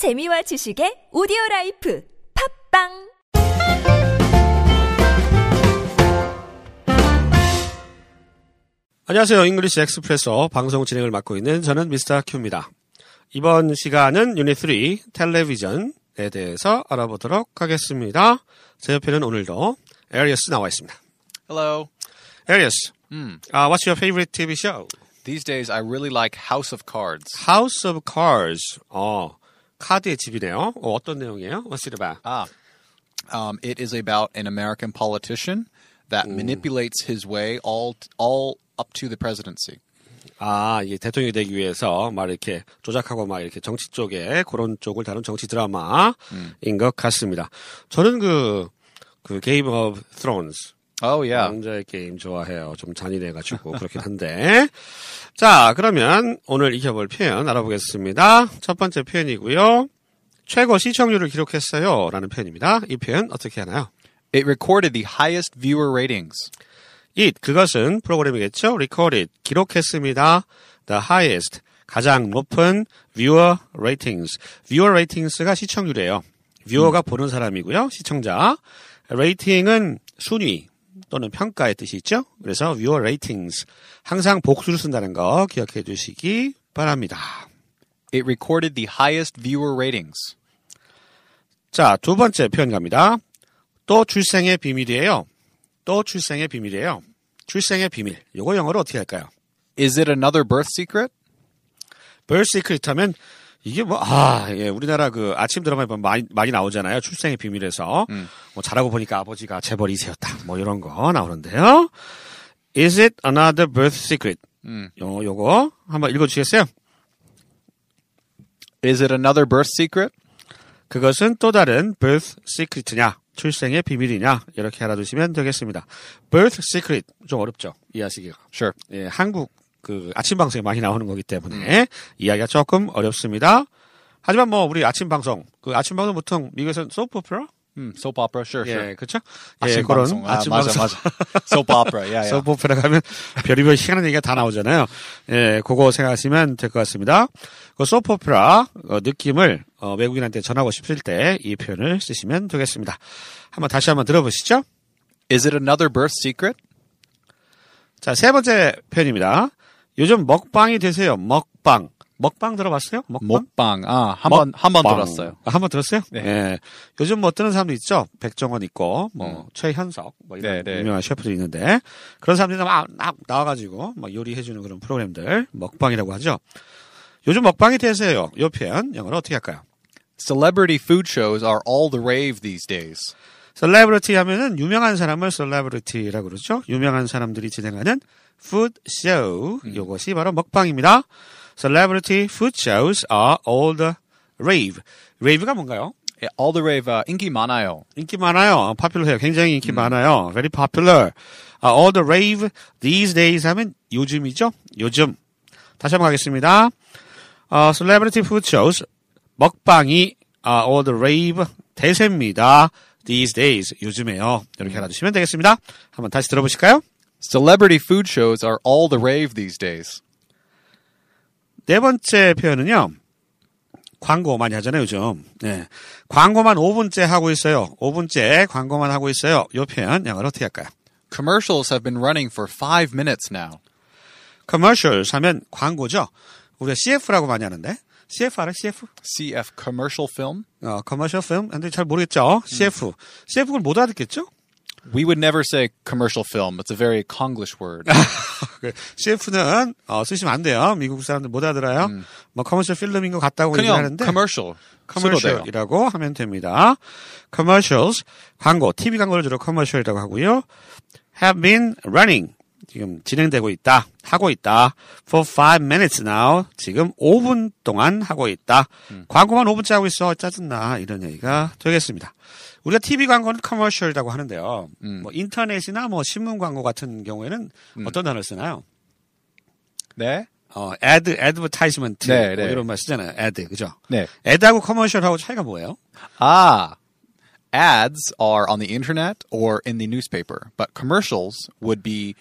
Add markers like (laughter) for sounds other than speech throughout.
재미와 지식의 오디오 라이프 팟빵 안녕하세요. English Expresso 방송 진행을 맡고 있는 저는 Mr. Q입니다. 이번 시간은 유닛 3 텔레비전에 대해서 알아보도록 하겠습니다. 제 옆에는 오늘도 에리어스 나와 있습니다. Hello. 에리어스, Hmm. uh, what's your favorite TV show? These days, I really like House of Cards. House of Cards. 어, 카드의 집이네요. 어, 어떤 내용이에요? What's it about? Ah. Um, it is about an American politician that manipulates his way all all up to the presidency. 아, 이게 대통령이 되기 위해서 막 이렇게 조작하고 막 이렇게 정치 쪽에 그런 쪽을 다룬 정치 드라마인 것 같습니다. 저는 그, 그 게임 오브 스론스 Oh yeah. 왕자의 게임 좋아해요. 좀 잔인해가지고 그렇긴 한데. 자, 그러면 오늘 익혀볼 표현 알아보겠습니다. 첫 번째 표현이고요. 최고 시청률을 기록했어요. 라는 표현입니다. 이 표현 어떻게 하나요? It recorded the highest viewer ratings. it, 그것은 프로그램이겠죠? recorded, 기록했습니다. the highest, 가장 높은 viewer ratings. viewer ratings가 시청률이에요. viewer가 보는 사람이고요. 시청자. rating은 순위 또는 평가의 뜻이 있죠? 그래서 viewer ratings. 항상 복수를 쓴다는 거 기억해 주시기 바랍니다. It recorded the highest viewer ratings. 자, 두 번째 표현 갑니다. 또 출생의 비밀이에요. 또 출생의 비밀이에요. 출생의 비밀. 요거 영어로 어떻게 할까요? Is it another birth secret? birth secret 하면 이게 뭐, 아, 예, 우리나라 그 아침 드라마에 보면 많이, 많이 나오잖아요. 출생의 비밀에서. 뭐 자라고 보니까 아버지가 재벌 2세였다. 뭐 이런 거 나오는데요. Is it another birth secret? 요, 요거 한번 읽어주시겠어요? Is it another birth secret? 그것은 또 다른 birth secret냐? 출생의 비밀이냐? 이렇게 알아두시면 되겠습니다. birth secret. 좀 어렵죠? 이해하시기가. Sure. 예, 한국 그 아침 방송에 많이 나오는 거기 때문에 이야기가 조금 어렵습니다. 하지만 뭐 우리 아침 방송 그 아침 방송 보통 미국에서는 소프 오페라 Hmm, soap opera. Sure, 예, sure. 그렇죠? 아침 예, 그런 방송. 아, 아침 맞아, 방송 맞아. soap opera. Yeah, yeah. (laughs) 소프 오페라 가면 별의별 희한한 얘기가 다 나오잖아요. 예, 그거 생각하시면 될 것 같습니다. 그 소프 오페라 어, 느낌을 어, 외국인한테 전하고 싶을 때 이 표현을 쓰시면 되겠습니다. 한번 다시 한번 들어보시죠. Is it another birth secret? 자, 세 번째 표현입니다. 요즘 먹방이 되세요. 먹방. 먹방 들어봤어요? 먹방? 먹방. 아, 한 번 한 번 들었어요. 아, 한번 들었어요? 네. 예. 요즘 뭐 뜨는 사람도 있죠. 백종원 있고, 뭐, 최현석, 뭐, 이런 네, 네. 유명한 셰프들이 있는데, 그런 사람들이 막, 막 나와가지고, 막 요리해주는 그런 프로그램들, 먹방이라고 하죠. 요즘 먹방이 되세요. 요 표현, 영어로 어떻게 할까요? Celebrity food shows are all the rave these days. 셀레브리티 하면은 유명한 사람을 celebrity라고 그러죠. 유명한 사람들이 진행하는 food show. 이것이 바로 먹방입니다. Celebrity food shows are all the rage. rage가 뭔가요? Yeah, all the rage uh, 인기 많아요. 인기 많아요. popular해요. 굉장히 인기 많아요. very popular. Uh, all the rage these days 하면 요즘이죠. 요즘. 다시 한번 가겠습니다. 어, celebrity food shows 먹방이 uh, all the rave 대세입니다. these days 요즘에요. 이렇게 알아두시면 되겠습니다. 한번 다시 들어보실까요? Celebrity food shows are all the rave these days. 네 번째 표현은요. 광고 많이 하잖아요, 요즘. 네. 광고만 5분째 하고 있어요. 5분째 광고만 하고 있어요. 이 표현 영어로 어떻게 할까요? Commercials have been running for five minutes now. commercials 하면 광고죠. 우리가 CF라고 많이 하는데 CF 알아? CF? CF commercial film. 어, commercial film? 근데 잘 모르겠죠. CF. CF를 못 알아듣겠죠? We would never say commercial film. It's a very Konglish word. CF는 어, 쓰시면 안 돼요. 미국 사람들 못 알아들어요. 뭐 커머셜 필름인 것 같다고 그냥 얘기하는데 commercial. commercial이라고 하면 됩니다. commercials 광고, TV 광고를 주로 commercial이라고 하고요. have been running 지금 진행되고 있다, 하고 있다. for five minutes now 지금 5분 동안 하고 있다. 광고만 5분째 하고 있어 짜증나 이런 얘기가 되겠습니다. 우리가 TV 광고는 commercial이라고 하는데요. 뭐 인터넷이나 뭐 신문 광고 같은 경우에는 어떤 단어를 쓰나요? 네. 어, ad, advertisement 네, 뭐 네. 이런 말 쓰잖아요. ad 그죠? 네. ad하고 commercial하고 차이가 뭐예요? Ah. Ads are on the internet or in the newspaper, but commercials would be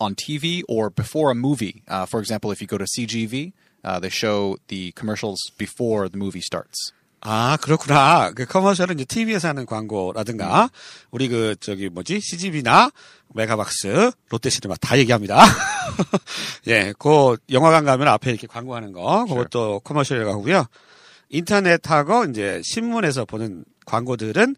on TV or before a movie. Uh, for example, if you go to CGV, uh, they show the commercials before the movie starts. 아, 그렇구나. 그 커머셜은 이제 TV에서 하는 광고라든가, 우리 그, 저기 뭐지, CGV나 메가박스, 롯데시네마 다 얘기합니다. (laughs) 예, 그 영화관 가면 앞에 이렇게 광고하는 거, 그것도 커머셜이라고 하고요. 인터넷하고 이제 신문에서 보는 광고들은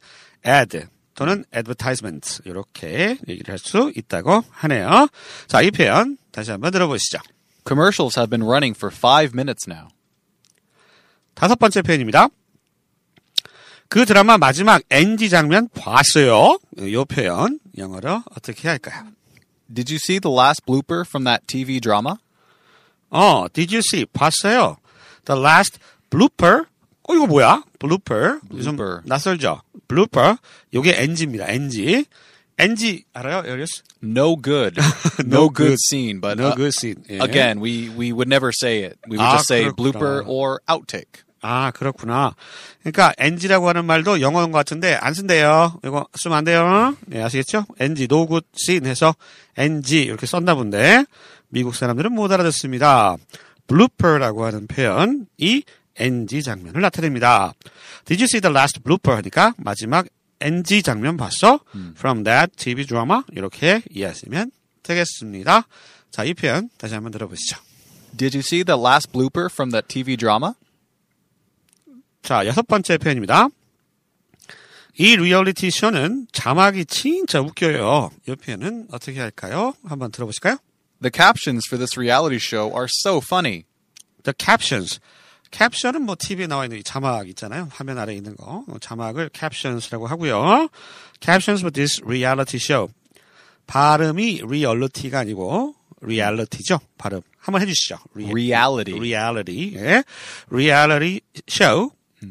ad 또는 advertisement 이렇게 얘기를 할 수 있다고 하네요. 자, 이 표현 다시 한번 들어보시죠. Commercials have been running for five minutes now. 다섯 번째 표현입니다. 그 드라마 마지막 NG 장면 봤어요. 이 표현 영어로 어떻게 할까요? Did you see the last blooper from that TV drama? 어, did you see? 봤어요. The last blooper. 어, 이거 뭐야? blooper. 좀. 낯설죠? blooper. 요게 NG입니다. NG. NG 알아요, 에리스? No good. No no, good good. scene, but No uh, good scene. 예. again, we we would never say it. We would Ah, just say 그렇구나. blooper or outtake. 아, 그렇구나. 그러니까 NG라고 하는 말도 영어인 것 같은데 안 쓴대요. 이거 쓰면 안 돼요. 네, 아시겠죠? NG, no good scene 해서 NG 이렇게 썼나 본데 미국 사람들은 못 알아듣습니다. blooper라고 하는 표현이 NG 장면을 나타냅니다. Did you see the last blooper 하니까 마지막 NG 장면 봤어? From that TV drama 이렇게 이해하시면 되겠습니다. 자, 이 표현 다시 한번 들어보시죠. Did you see the last blooper from that TV drama? 자, 여섯 번째 표현입니다. 이 리얼리티 쇼는 자막이 진짜 웃겨요. 이 표현은 어떻게 할까요? 한번 들어보실까요? The captions for this reality show are so funny. The captions. 캡션은 뭐 TV에 나와 있는 이 자막 있잖아요. 화면 아래 있는 거. 어, 자막을 captions라고 하고요. captions for this reality show. 발음이 리얼리티가 아니고 reality죠. 발음. 한번 해 주시죠. 리- Reality. reality. 예. reality show.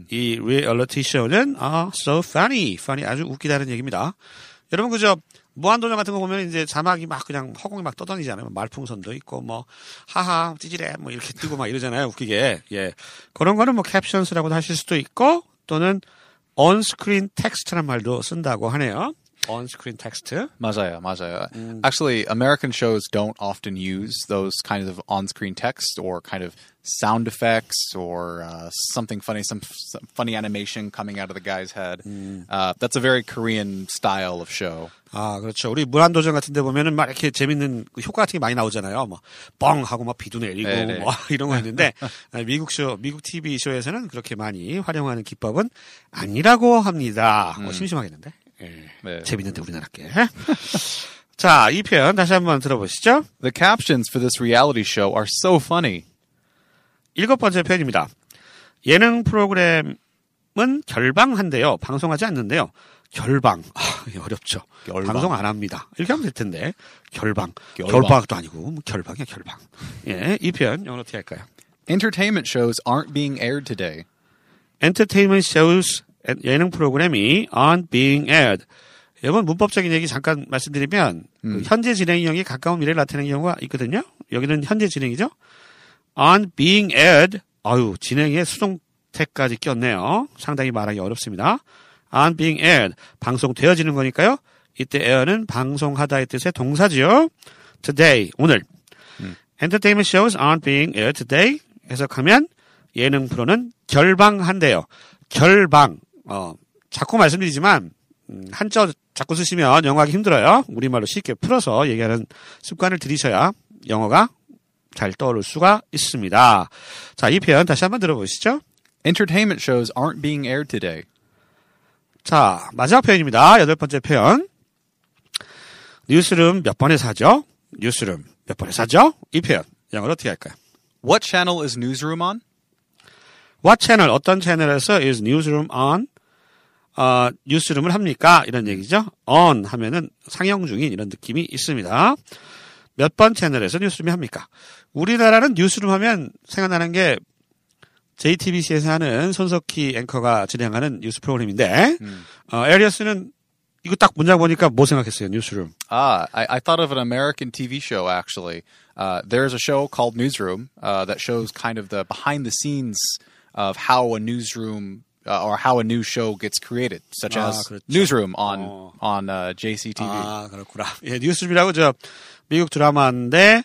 이 reality show는 아, so funny. funny 아주 웃기다는 얘기입니다. 여러분 그저 무한도전 같은 거 보면 이제 자막이 막 그냥 허공에 막 떠다니잖아요. 말풍선도 있고 뭐 하하 찌질해 뭐 이렇게 뜨고 막 이러잖아요. 웃기게. 예. 그런 거는 뭐 캡션스라고도 하실 수도 있고 또는 on-screen text라는 말도 쓴다고 하네요. On-screen text. 맞아요, 맞아요. Actually, American shows don't often use those kinds of on-screen text or kind of sound effects or uh, something funny, some, some funny animation coming out of the guy's head. Uh, that's a very Korean style of show. 아, 그렇죠. 우리 무한도전 같은 데 보면은 막 이렇게 재밌는 그 효과 같은 게 많이 나오잖아요. 뭐, 뻥! 하고 막 비도 내리고, 네네. 뭐, 이런 거 있는데, 아, 미국 쇼, 미국 TV 쇼에서는 그렇게 많이 활용하는 기법은 아니라고 합니다. 뭐, 심심하겠는데? 예. 네. 재밌는데, 우리나라께. (laughs) 자, 이 표현 다시 한번 들어보시죠. The captions for this reality show are so funny. 일곱 번째 표현입니다. 예능 프로그램은 결방한대요. 방송하지 않는데요. 결방. 아, 어렵죠. 결방. 방송 안 합니다. 이렇게 하면 될 텐데. 결방. 결방. 결방도 아니고, 뭐 결방이야, 결방. 예, 이 표현 영어로 어떻게 할까요? Entertainment shows aren't being aired today. Entertainment shows 예능 프로그램이 aren't being aired. 여러분 문법적인 얘기 잠깐 말씀드리면 그 현재 진행형이 가까운 미래를 나타내는 경우가 있거든요. 여기는 현재 진행이죠. aren't being aired. 아유 진행에 수동태까지 꼈네요. 상당히 말하기 어렵습니다. aren't being aired. 방송되어지는 거니까요. 이때 air는 방송하다의 뜻의 동사지요. today 오늘. Entertainment shows aren't being aired today. 해석하면 예능 프로는 결방한대요. 결방. 어, 자꾸 말씀드리지만 음, 한자 자꾸 쓰시면 영어하기 힘들어요. 우리말로 쉽게 풀어서 얘기하는 습관을 들이셔야 영어가 잘 떠오를 수가 있습니다. 자, 이 표현 다시 한번 들어보시죠. Entertainment shows aren't being aired today. 자, 마지막 표현입니다. 여덟 번째 표현. 뉴스룸 몇 번에 사죠? 뉴스룸 몇 번에 사죠? 이 표현 영어로 어떻게 할까요? What channel is Newsroom on? What channel 어떤 채널에서 is newsroom on 어, 뉴스룸을 합니까? 이런 얘기죠. on 하면은 상영 중인 이런 느낌이 있습니다. 몇 번 채널에서 뉴스룸이 합니까? 우리나라는 뉴스룸 하면 생각나는 게 JTBC에서 하는 손석희 앵커가 진행하는 뉴스 프로그램인데 어, 에리어스는 이거 딱 문장 보니까 뭐 생각했어요? 뉴스룸. Ah, I, I thought of an American TV show actually. Uh, there's a show called Newsroom uh, that shows kind of the behind the scenes of how a newsroom uh, or how a news show gets created, such 아, as 그렇죠. Newsroom on 어. on uh, JCTV. 아, 그렇구나. 예, 뉴스룸이라고 저 미국 드라마인데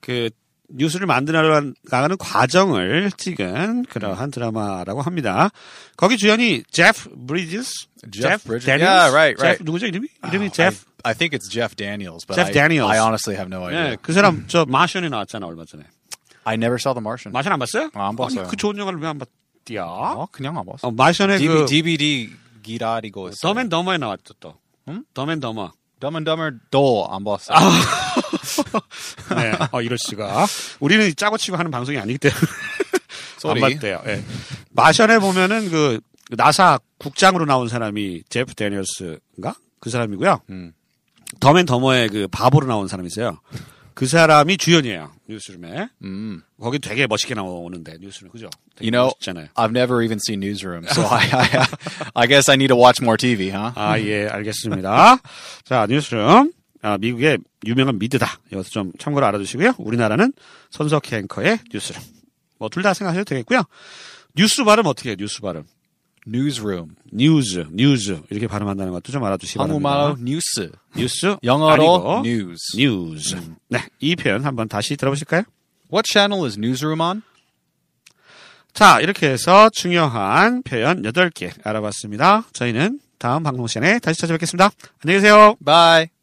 그 뉴스를 만들어 나가는 과정을 찍은 그러한 드라마라고 합니다. 거기 주연이 제프 브리지스, Jeff Bridges? 데니얼스? Yeah, right, right. 제프 누구죠 이름이? 이름이 I, 제프. I think it's Jeff Daniels, but Jeff I, Daniels. I honestly have no idea. 네, 그 사람 저 마션에 나왔잖아 얼마 전에. I never saw The Martian. 마션 안 봤어요? 아, 안 봤어요. 아니, 그 좋은 영화를 왜 안 봤 디야? 어, 그냥 안 봤어. 어, 마션의 DB, 그 DVD 기다리고 있어. 덤 앤 더머에 나왔죠 또. 응? 더맨 더머. And Dumber 도안 봤어. 네. 어, 이럴 수가. 우리는 짜고 치고 하는 방송이 아니기 때문에 (laughs) 안. 봤대요. 예. 마션에 보면은 그 나사 국장으로 나온 사람이 제프 데니얼스인가? 그 사람이고요. 음. 더맨 더머의 그 바보로 나온 사람이 있어요. 그 사람이 주연이에요. 뉴스룸에. 음. 거기 되게 멋있게 나오는데 뉴스룸 그죠? You know, 멋있잖아요. I've never even seen Newsroom, so (laughs) I, I, I guess I need to watch more TV, huh? 아, 예, 알겠습니다. (laughs) 자, 뉴스룸. 아, 미국의 유명한 미드다. 이것도 좀 참고로 알아두시고요. 우리나라는 손석희 앵커의 뉴스룸. 뭐, 둘 다 생각하셔도 되겠고요. 뉴스 발음 어떻게 해요, 뉴스 발음? Newsroom. news, news. 이렇게 발음한다는 것도 좀 알아두시기 바랍니다. 한국말로 뉴스. 뉴스. 영어로 아니고 news. news. 네, 이 표현 한번 다시 들어보실까요? What channel is Newsroom on? 자, 이렇게 해서 중요한 표현 8개 알아봤습니다. 저희는 다음 방송 시간에 다시 찾아뵙겠습니다. 안녕히 계세요. Bye.